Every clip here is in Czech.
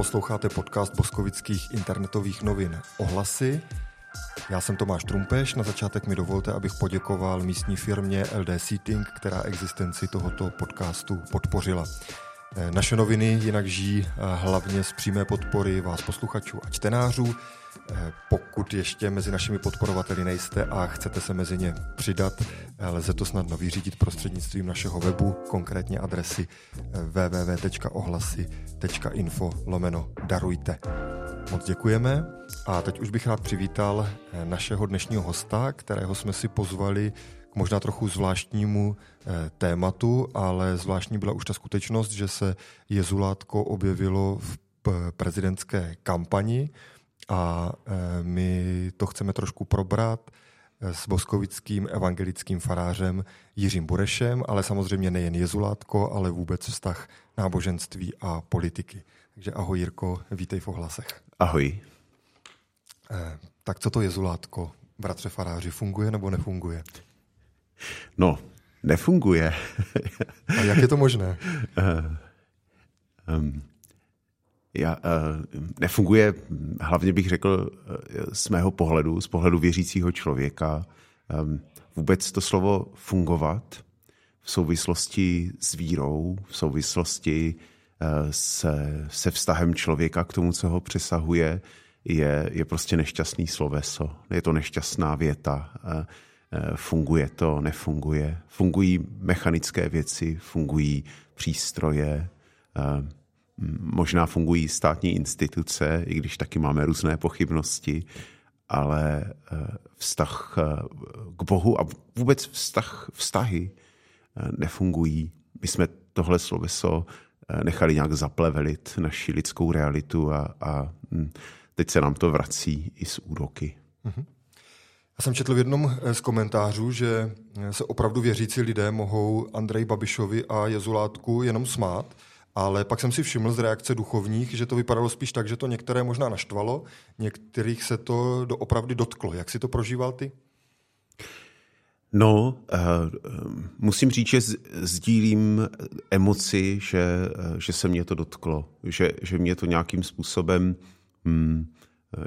Posloucháte podcast boskovických internetových novin Ohlasy. Já jsem Tomáš Trumpeš. Na začátek mi dovolte, abych poděkoval místní firmě LD Seating, která existenci tohoto podcastu podpořila. Eh, naše noviny jinak žijí eh, hlavně z přímé podpory vás posluchačů a čtenářů. Eh, pokud ještě mezi našimi podporovateli nejste a chcete se mezi ně přidat, lze to snadno vyřídit prostřednictvím našeho webu, konkrétně adresy www.ohlasy.info lomeno darujte. Moc děkujeme a teď už bych rád přivítal našeho dnešního hosta, kterého jsme si pozvali k možná trochu zvláštnímu eh, tématu, ale zvláštní byla už ta skutečnost, že se Jezulátko objevilo v prezidentské kampani a eh, my to chceme trošku probrat eh, s boskovickým evangelickým farářem Jiřím Burešem, ale samozřejmě nejen Jezulátko, ale vůbec vztah náboženství a politiky. Takže ahoj Jirko, vítej v ohlasech. Ahoj. Tak co to Jezulátko, bratře faráři, funguje nebo nefunguje? No, nefunguje. A jak je to možné? Uh, um, já, uh, nefunguje, hlavně bych řekl, uh, z mého pohledu, z pohledu věřícího člověka, um, vůbec to slovo fungovat v souvislosti s vírou, v souvislosti uh, se, se vztahem člověka k tomu, co ho přesahuje, je, je prostě nešťastný sloveso. Je to nešťastná věta. Uh, Eh, funguje to, nefunguje. Fungují mechanické věci, fungují přístroje, eh, možná fungují státní instituce, i když taky máme různé pochybnosti, ale eh, vztah k Bohu a vůbec vztah, vztahy nefungují. My jsme tohle sloveso nechali nějak zaplevelit naši lidskou realitu a, a hm, teď se nám to vrací i z úroky. Mm-hmm. Já jsem četl v jednom eh, z komentářů, že eh, se opravdu věřící lidé mohou Andrej Babišovi a Jezulátku jenom smát, ale pak jsem si všiml z reakce duchovních, že to vypadalo spíš tak, že to některé možná naštvalo, některých se to doopravdy dotklo. Jak si to prožíval ty? No, uh, musím říct, že sdílím emoci, že, že se mě to dotklo, že, že mě to nějakým způsobem hmm,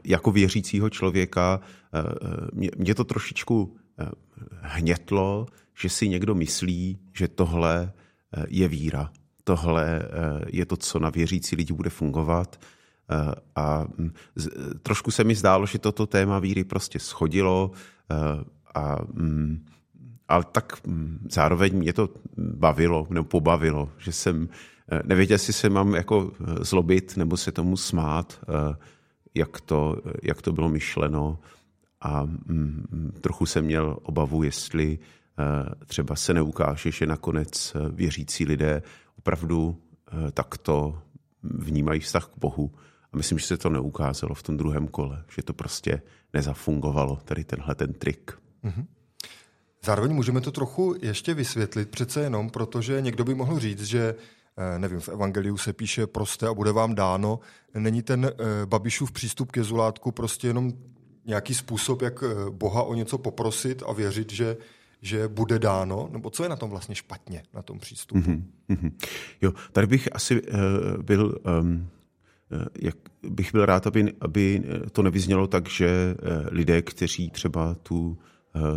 jako věřícího člověka eh, mě, to trošičku eh, hnětlo, že si někdo myslí, že tohle eh, je víra. Tohle je to, co na věřící lidi bude fungovat. A hm, trošku se mi zdálo, že toto téma víry prostě schodilo a hm, ale tak hm, zároveň mě to bavilo nebo pobavilo, že jsem nevěděl, jestli se mám jako zlobit nebo se tomu smát jak to, jak to bylo myšleno a mm, trochu jsem měl obavu, jestli uh, třeba se neukáže, že nakonec eh, věřící lidé opravdu uh, takto vnímají vztah k Bohu. A myslím, že se to neukázalo v tom druhém kole, že to prostě nezafungovalo, tady tenhle ten trik. Mm-hmm. Zároveň můžeme to trochu ještě vysvětlit, přece jenom, protože někdo by mohl říct, že Eh, nevím, v Evangeliu se píše prosté a bude vám dáno. Není ten eh, Babišův přístup k jezulátku prostě jenom nějaký způsob, jak eh, Boha o něco poprosit a věřit, že že bude dáno, nebo co je na tom vlastně špatně, na tom přístupu? Mm-hmm. Jo, tady bych asi uh, byl, um, jak bych byl rád, aby, aby to nevyznělo tak, že lidé, kteří třeba tu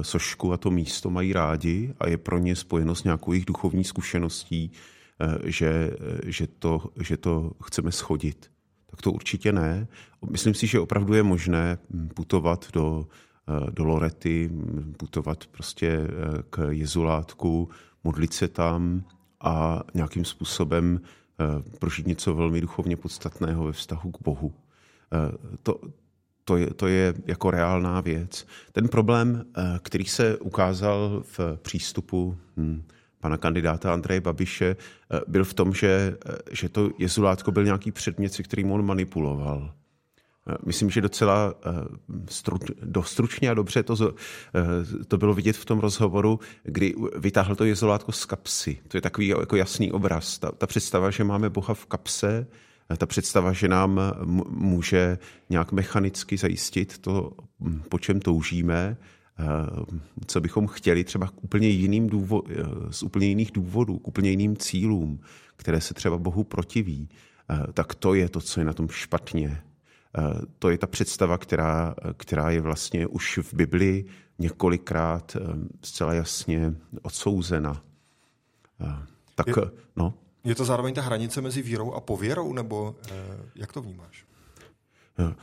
sošku a to místo mají rádi a je pro ně spojeno s nějakou jejich duchovní zkušeností, Eh, že, eh, že, to, že to chceme schodit. Tak to určitě ne. Myslím si, že opravdu je možné hm, putovat do, eh, do Lorety, hm, putovat prostě k jezulátku, modlit se tam a nějakým způsobem prožít něco velmi duchovně podstatného ve vztahu k Bohu. To, to je, to je jako reálná věc. Ten problém, který se ukázal v přístupu hm, pana kandidáta Andreje Babiše eh, byl v tom, že, eh, že to jezulátko byl nějaký předmět, se kterým on manipuloval. Eh, myslím, že docela stru, dostručně a dobře to, to bylo vidět v tom rozhovoru, kdy vytáhl to jezulátko z kapsy. To je takový jako jasný obraz. Ta, ta představa, že máme Boha v kapse, ta představa, že nám může nějak mechanicky zajistit to, po čem toužíme, co bychom chtěli třeba k úplně jiným důvod, eh, z úplně jiných důvodů, k úplně jiným cílům, které se třeba Bohu protiví. tak to je to, co je na tom špatně. To je ta představa, která, která je vlastně už v Biblii několikrát zcela jasně odsouzena. Tak, je, no. je to zároveň ta hranice mezi vírou a pověrou, nebo jak to vnímáš?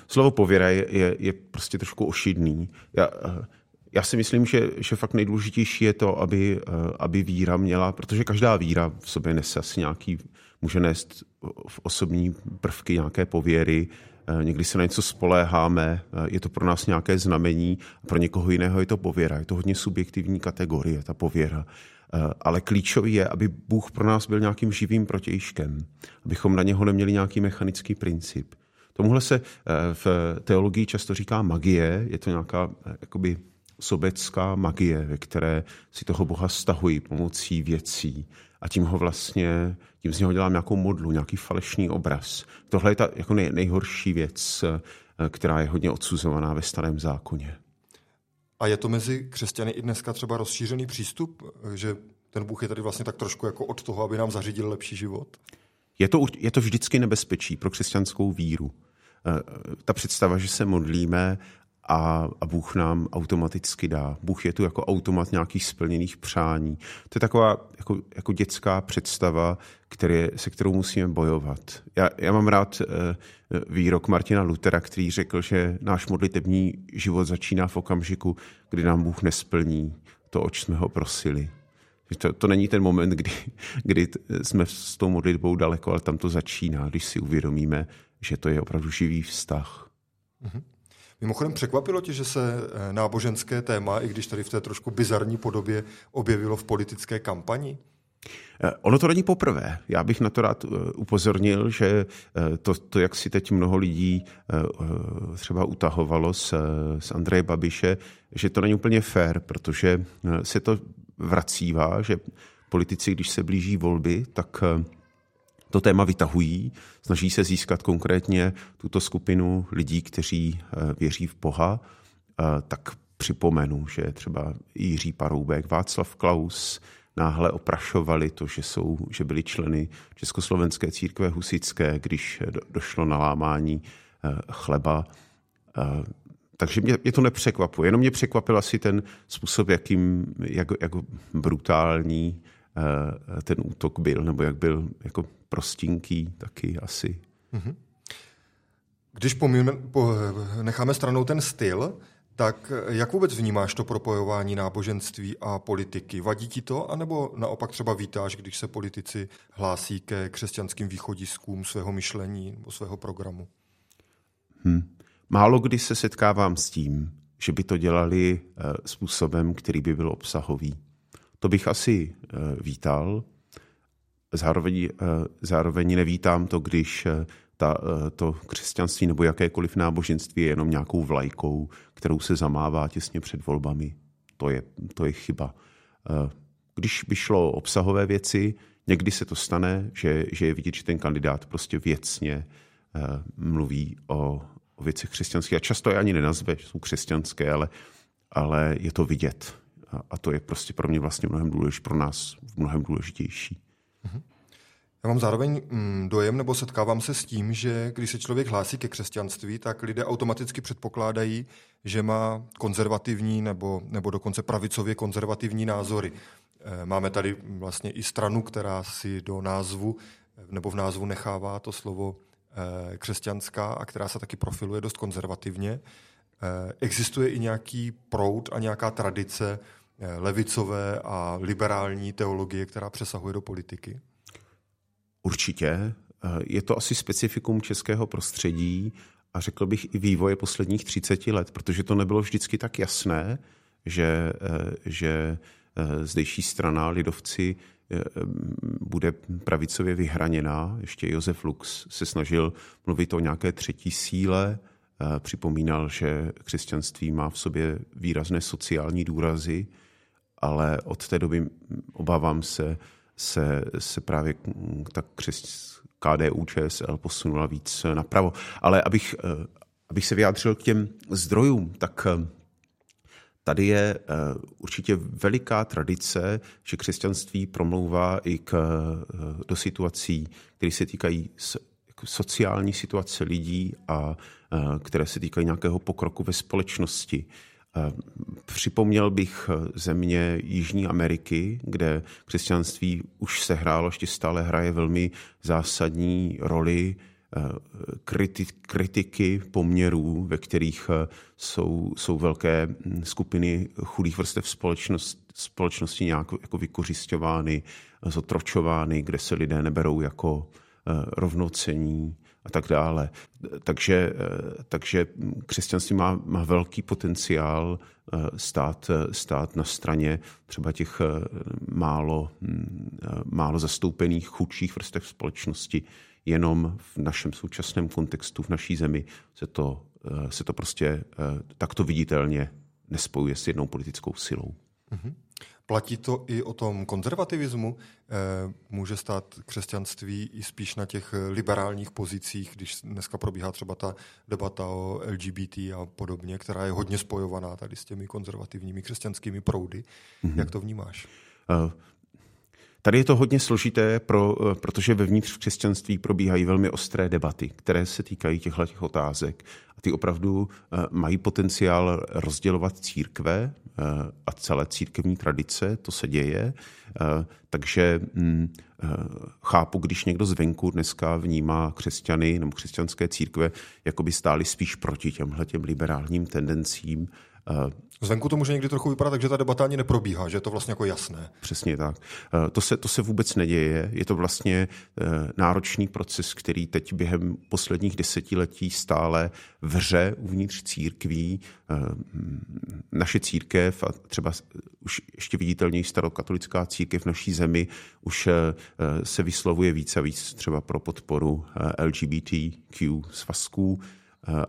Slovo pověra je, je, je prostě trošku ošidný. Já, já si myslím, že, že fakt nejdůležitější je to, aby, aby víra měla, protože každá víra v sobě nese asi nějaký, může nést v osobní prvky nějaké pověry, někdy se na něco spoléháme, je to pro nás nějaké znamení, pro někoho jiného je to pověra. Je to hodně subjektivní kategorie, ta pověra. Ale klíčový je, aby Bůh pro nás byl nějakým živým protějškem, abychom na něho neměli nějaký mechanický princip. Tomuhle se v teologii často říká magie, je to nějaká jakoby sobecká magie, ve které si toho Boha stahují pomocí věcí a tím ho vlastně, tím z něho dělám nějakou modlu, nějaký falešný obraz. Tohle je ta jako nej, nejhorší věc, která je hodně odsuzovaná ve starém zákoně. A je to mezi křesťany i dneska třeba rozšířený přístup, že ten Bůh je tady vlastně tak trošku jako od toho, aby nám zařídil lepší život? Je to, je to vždycky nebezpečí pro křesťanskou víru. Ta představa, že se modlíme a, a Bůh nám automaticky dá. Bůh je tu jako automat nějakých splněných přání. To je taková jako, jako dětská představa, které, se kterou musíme bojovat. Já, já mám rád uh, výrok Martina Lutera, který řekl, že náš modlitební život začíná v okamžiku, kdy nám Bůh nesplní to, oč jsme ho prosili. To, to není ten moment, kdy, kdy jsme s tou modlitbou daleko, ale tam to začíná, když si uvědomíme, že to je opravdu živý vztah. Mm-hmm. Mimochodem překvapilo tě, že se eh, náboženské téma, i když tady v té trošku bizarní podobě, objevilo v politické kampani? Eh, ono to není poprvé. Já bych na to rád eh, upozornil, že to, to jak si teď mnoho lidí třeba utahovalo z, z Andreje Babiše, že to není úplně fér, protože se to vracívá, že politici, když se blíží volby, tak to téma vytahují, snaží se získat konkrétně tuto skupinu lidí, kteří eh, věří v Boha, eh, tak připomenu, že třeba Jiří Paroubek, Václav Klaus náhle oprašovali to, že, jsou, že byli členy Československé církve husické, když došlo na lámání eh, chleba. Takže mě, mě to nepřekvapuje. Jenom mě překvapil asi ten způsob, jakým, jak, jak brutální ten útok byl, nebo jak byl jako prostinký taky asi. Mm-hmm. Když pomíme, po, necháme stranou ten styl, tak jak vůbec vnímáš to propojování náboženství a politiky? Vadí ti to, anebo naopak třeba vítáš, když se politici hlásí ke křesťanským východiskům svého myšlení nebo svého programu? Hmm. Málo kdy se setkávám s tím, že by to dělali uh, způsobem, který by byl obsahový. To bych asi uh, vítal, Zároveň, eh, zároveň nevítám to, když eh, ta, eh, to křesťanství nebo jakékoliv náboženství je jenom nějakou vlajkou, kterou se zamává těsně před volbami. To je, to je chyba. Když by šlo o obsahové věci, někdy se to stane, že, že je vidět, že ten kandidát prostě věcně mluví o, o věcech křesťanských. A často je ani nenazve, že jsou křesťanské, ale, ale je to vidět. A, a to je prostě pro mě vlastně mnohem důležitější, pro nás mnohem důležitější. Já mám zároveň mm, dojem, nebo setkávám se s tím, že když se člověk hlásí ke křesťanství, tak lidé automaticky předpokládají, že má konzervativní nebo, nebo dokonce pravicově konzervativní názory. Eh, máme tady vlastně i stranu, která si do názvu nebo v názvu nechává to slovo eh, křesťanská a která se taky profiluje dost konzervativně. Eh, existuje i nějaký proud a nějaká tradice levicové a liberální teologie, která přesahuje do politiky? Určitě. Eh, je to asi specifikum českého prostředí a řekl bych i vývoje posledních 30 let, protože to nebylo vždycky tak jasné, že, eh, že eh, zdejší strana lidovci bude pravicově vyhraněná. Ještě Josef Lux se snažil mluvit o nějaké třetí síle, připomínal, že křesťanství má v sobě výrazné sociální důrazy, ale od té doby obávám se, se, se právě tak křes, KDU ČSL posunula víc napravo. Ale abych, eh, abych se vyjádřil k těm zdrojům, tak eh, tady je eh, určitě veliká tradice, že křesťanství promlouvá i k, do situací, které se týkají sociální situace lidí a které se týkají nějakého pokroku ve společnosti. Připomněl bych země Jižní Ameriky, kde křesťanství už se hrálo, ještě stále hraje velmi zásadní roli kritiky poměrů, ve kterých jsou, jsou velké hm, skupiny chudých vrstev společnost, společnosti nějak jako vykořišťovány, zotročovány, kde se lidé neberou jako rovnocení a tak dále. Takže, takže křesťanství má, má velký potenciál eh, stát, stát na straně třeba těch eh, málo, hm, eh, málo zastoupených chudších vrstev společnosti. Jenom v našem současném kontextu, v naší zemi se to, se to prostě takto viditelně nespojuje s jednou politickou silou. Mm-hmm. Platí to i o tom konzervativismu? Eh, může stát křesťanství i spíš na těch liberálních pozicích, když dneska probíhá třeba ta debata o LGBT a podobně, která je hodně spojovaná tady s těmi konzervativními křesťanskými proudy. Mm-hmm. Jak to vnímáš? Tady je to hodně složité, pro, eh, protože vevnitř v křesťanství probíhají velmi ostré debaty, které se týkají těchto těch otázek. A ty opravdu mají potenciál rozdělovat církve a celé církevní tradice, to se děje. Takže mm, chápu, když někdo zvenku dneska vnímá křesťany nebo křesťanské církve, jako by stáli spíš proti těmhle těm liberálním tendencím, Zvenku to může někdy trochu vypadat, takže ta debata ani neprobíhá, že je to vlastně jako jasné. Přesně tak. To se, to se vůbec neděje. Je to vlastně náročný proces, který teď během posledních desetiletí stále vře uvnitř církví. Naše církev a třeba už ještě viditelněji starokatolická církev v naší zemi už se vyslovuje víc a víc třeba pro podporu LGBTQ svazků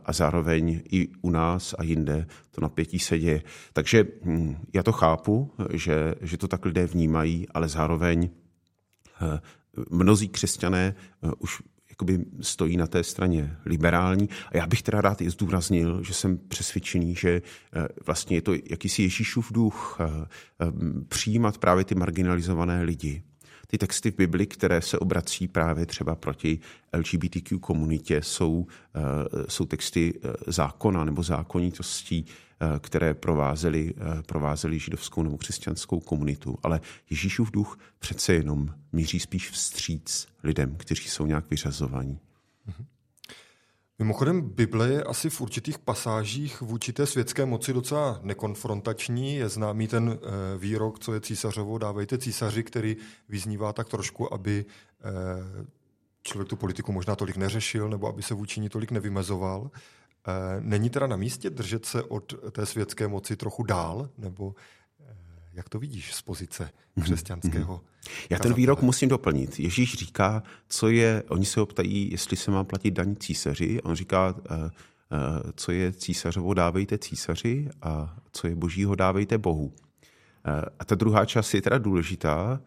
a zároveň i u nás a jinde to napětí se děje. Takže hm, já to chápu, že, že to tak lidé vnímají, ale zároveň eh, mnozí křesťané eh, už jakoby stojí na té straně liberální. A já bych teda rád i zdůraznil, že jsem přesvědčený, že eh, vlastně je to jakýsi Ježíšův duch přijímat právě ty marginalizované lidi ty texty v Bibli, které se obrací právě třeba proti LGBTQ komunitě, jsou, eh, jsou texty eh, zákona nebo zákonitostí, eh, které provázely, provázely židovskou nebo křesťanskou komunitu. Ale Ježíšův duch přece jenom míří spíš vstříc lidem, kteří jsou nějak vyřazovaní. Mm-hmm. Mimochodem, Bible je asi v určitých pasážích vůči té světské moci docela nekonfrontační. Je známý ten eh, výrok, co je císařovo, dávejte císaři, který vyznívá tak trošku, aby eh, člověk tu politiku možná tolik neřešil, nebo aby se vůči ní tolik nevymezoval. Eh, není teda na místě držet se od té světské moci trochu dál, nebo jak to vidíš z pozice mhm, křesťanského? Mm-hmm. Já ten výrok musím doplnit. Ježíš říká, co je, oni se ho ptají, jestli se má platit daň císaři. On říká, uh, uh, co je císařovo, dávejte císaři a co je božího, dávejte Bohu. Uh, a ta druhá část je teda důležitá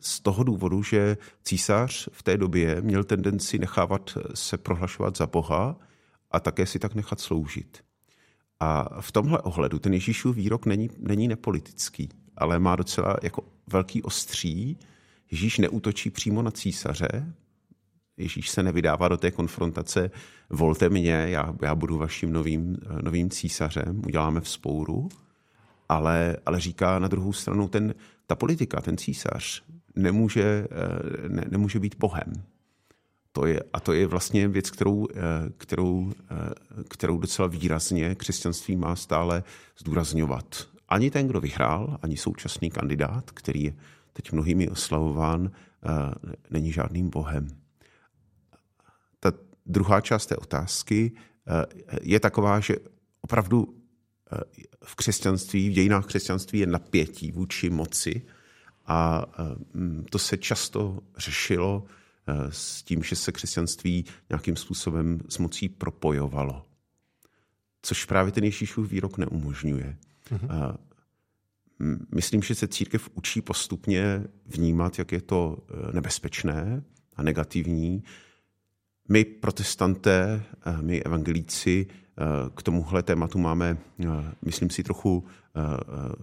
z toho důvodu, že císař v té době měl tendenci nechávat se prohlašovat za Boha a také si tak nechat sloužit. A v tomhle ohledu ten Ježíšův výrok není, není nepolitický, ale má docela jako velký ostří. Ježíš neútočí přímo na císaře, Ježíš se nevydává do té konfrontace, volte mě, já, já budu vaším novým, novým císařem, uděláme vzpouru, ale, ale říká na druhou stranu, ten, ta politika, ten císař, nemůže, ne, nemůže být bohem. To je, a to je vlastně věc, kterou, eh, kterou, eh, kterou docela výrazně křesťanství má stále zdůrazňovat. Ani ten, kdo vyhrál, ani současný kandidát, který je teď mnohými oslavován, eh, není žádným bohem. Ta druhá část té otázky je taková, že opravdu v křesťanství, v dějinách křesťanství je napětí vůči moci a to se často řešilo s tím, že se křesťanství nějakým způsobem s mocí propojovalo. Což právě ten Ježíšův výrok neumožňuje. Mm-hmm. Myslím, že se církev učí postupně vnímat, jak je to eh, nebezpečné a negativní. My protestanté, my evangelíci k tomuhle tématu máme, myslím si, trochu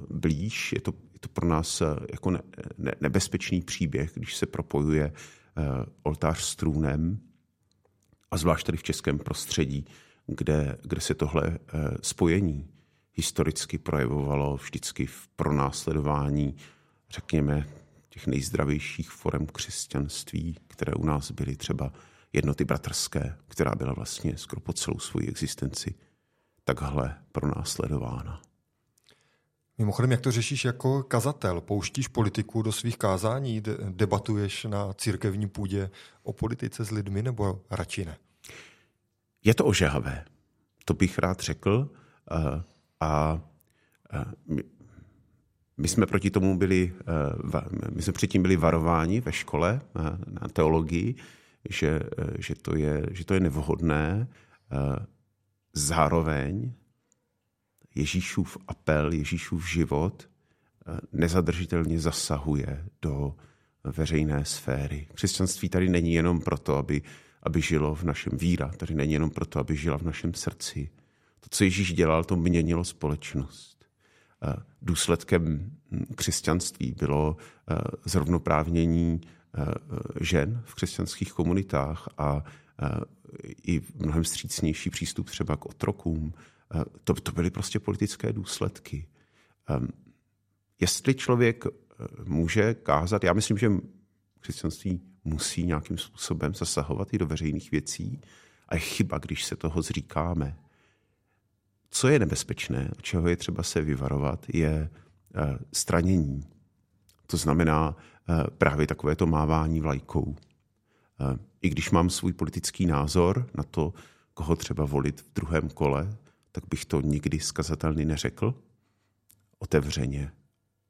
blíž. Je to, je to pro nás jako ne, ne, nebezpečný příběh, když se propojuje Eh, oltář s trůnem a zvlášť tady v českém prostředí, kde, kde se tohle spojení historicky projevovalo vždycky v pronásledování, řekněme, těch nejzdravějších forem křesťanství, které u nás byly třeba jednoty bratrské, která byla vlastně skoro po celou svoji existenci takhle pronásledována. Mimochodem, jak to řešíš jako kazatel? Pouštíš politiku do svých kázání? Debatuješ na církevní půdě o politice s lidmi nebo radši ne? Je to ožehavé, to bych rád řekl. Eh, a my jsme proti tomu byli, eh, my jsme předtím byli varováni ve škole na, teologii, že, eh, že, to je, že to je nevhodné. Eh, zároveň Ježíšův apel, Ježíšův život nezadržitelně zasahuje do veřejné sféry. Křesťanství tady není jenom proto, aby, aby žilo v našem víra, tady není jenom proto, aby žila v našem srdci. To, co Ježíš dělal, to měnilo společnost důsledkem křesťanství bylo eh, zrovnoprávnění eh, žen v křesťanských komunitách a eh, i mnohem střícnější přístup třeba k otrokům. To, to byly prostě politické důsledky. Ehm, jestli člověk může kázat, já myslím, že křesťanství musí nějakým způsobem zasahovat i do veřejných věcí a je chyba, když se toho zříkáme. Co je nebezpečné, čeho je třeba se vyvarovat, je eh, stranění. To znamená eh, právě takové to mávání vlajkou. Eh, I když mám svůj politický názor na to, koho třeba volit v druhém kole, tak bych to nikdy skazatelný neřekl otevřeně,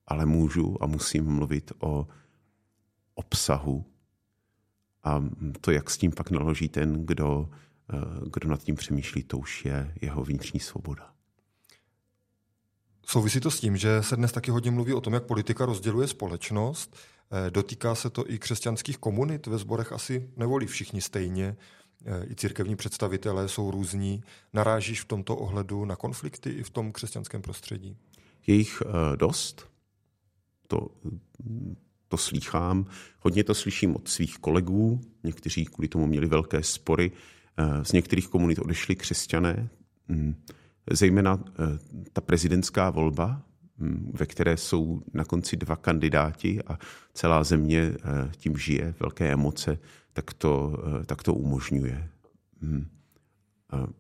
ale můžu a musím mluvit o obsahu a to, jak s tím pak naloží ten, kdo Eh, kdo nad tím přemýšlí, to už je jeho vnitřní svoboda. Souvisí to s tím, že se dnes taky hodně mluví o tom, jak politika rozděluje společnost. Eh, dotýká se to i křesťanských komunit. Ve sborech asi nevolí všichni stejně. Eh, I církevní představitelé jsou různí. Narážíš v tomto ohledu na konflikty i v tom křesťanském prostředí? Je jich dost. To, to slýchám. Hodně to slyším od svých kolegů. Někteří kvůli tomu měli velké spory z některých komunit odešli křesťané, mm, zejména eh, ta prezidentská volba, mm, ve které jsou na konci dva kandidáti a celá země eh, tím žije, velké emoce, tak to, eh, tak to umožňuje. Mm.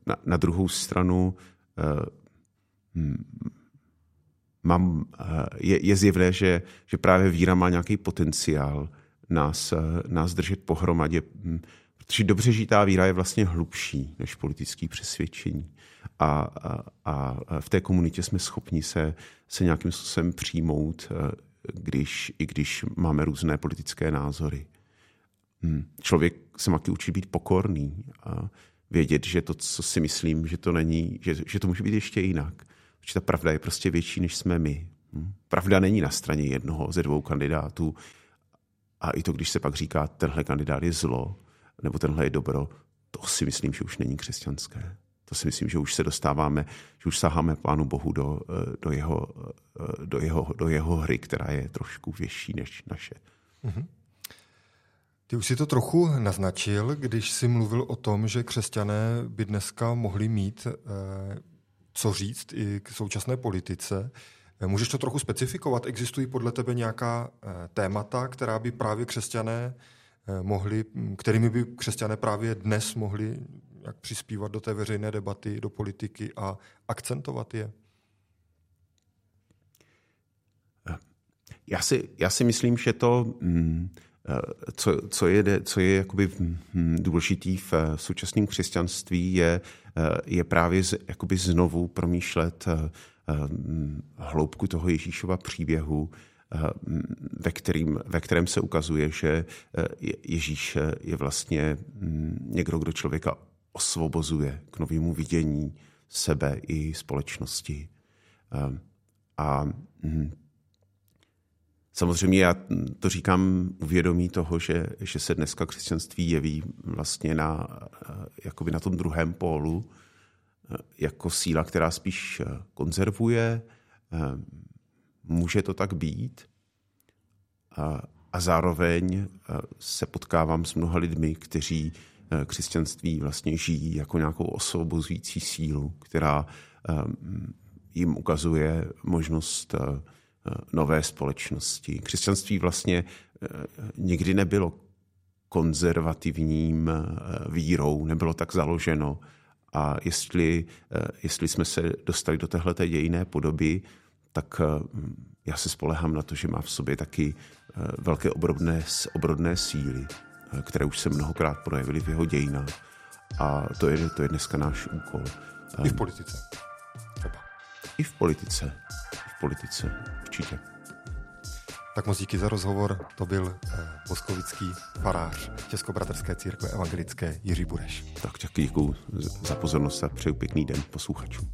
Na, na druhou stranu mám, je, je zjevné, že, že právě víra má nějaký potenciál nás, nás držet pohromadě, Protože dobře žitá víra je vlastně hlubší než politické přesvědčení. A, a, a v té komunitě jsme schopni se, se nějakým způsobem přijmout, eh, když, i když máme různé politické názory. Hmm. Člověk se má učit být pokorný a vědět, že to, co si myslím, že to není, že, že to může být ještě jinak. Protože ta pravda je prostě větší, než jsme my. Hmm. Pravda není na straně jednoho ze dvou kandidátů. A i to, když se pak říká, tenhle kandidát je zlo, nebo tenhle je dobro, to si myslím, že už není křesťanské. To si myslím, že už se dostáváme, že už saháme Pánu Bohu do, do, jeho, eh, do, jeho, do jeho hry, která je trošku větší než naše. Mm-hmm. Ty už si to trochu naznačil, když jsi mluvil o tom, že křesťané by dneska mohli mít eh, co říct i k současné politice. Můžeš to trochu specifikovat? Existují podle tebe nějaká témata, která by právě křesťané Eh, mohli, kterými by křesťané právě dnes mohli jak přispívat do té veřejné debaty, do politiky a akcentovat je? Já si, já si myslím, že to, eh, co, co je, co je jakoby mm, důležitý v eh, současném křesťanství, je, je právě z, jakoby znovu promýšlet hloubku toho Ježíšova příběhu, ve, kterým, ve kterém se ukazuje, že eh, Ježíš je vlastně mm, někdo, kdo člověka osvobozuje k novému vidění sebe i společnosti. Eh, a samozřejmě já to říkám uvědomí toho, že, že se dneska křesťanství jeví vlastně na, eh, jakoby na tom druhém pólu, jako síla, která spíš konzervuje, Může to tak být? A, a zároveň se potkávám s mnoha lidmi, kteří křesťanství vlastně žijí jako nějakou osvobozující sílu, která jim ukazuje možnost nové společnosti. Křesťanství vlastně nikdy nebylo konzervativním vírou, nebylo tak založeno. A jestli, jestli jsme se dostali do téhleté dějiné podoby, tak já se spolehám na to, že má v sobě taky eh, velké obrodné, obrodné síly, eh, které už se mnohokrát projevily v jeho dějinách. A to je, to je dneska náš úkol. I v politice. I v politice. I v politice, určitě. Tak moc díky za rozhovor. To byl eh, boskovický farář Českobratrské církve evangelické Jiří Bureš. Tak děkuji za pozornost a přeju pěkný den posluchačům.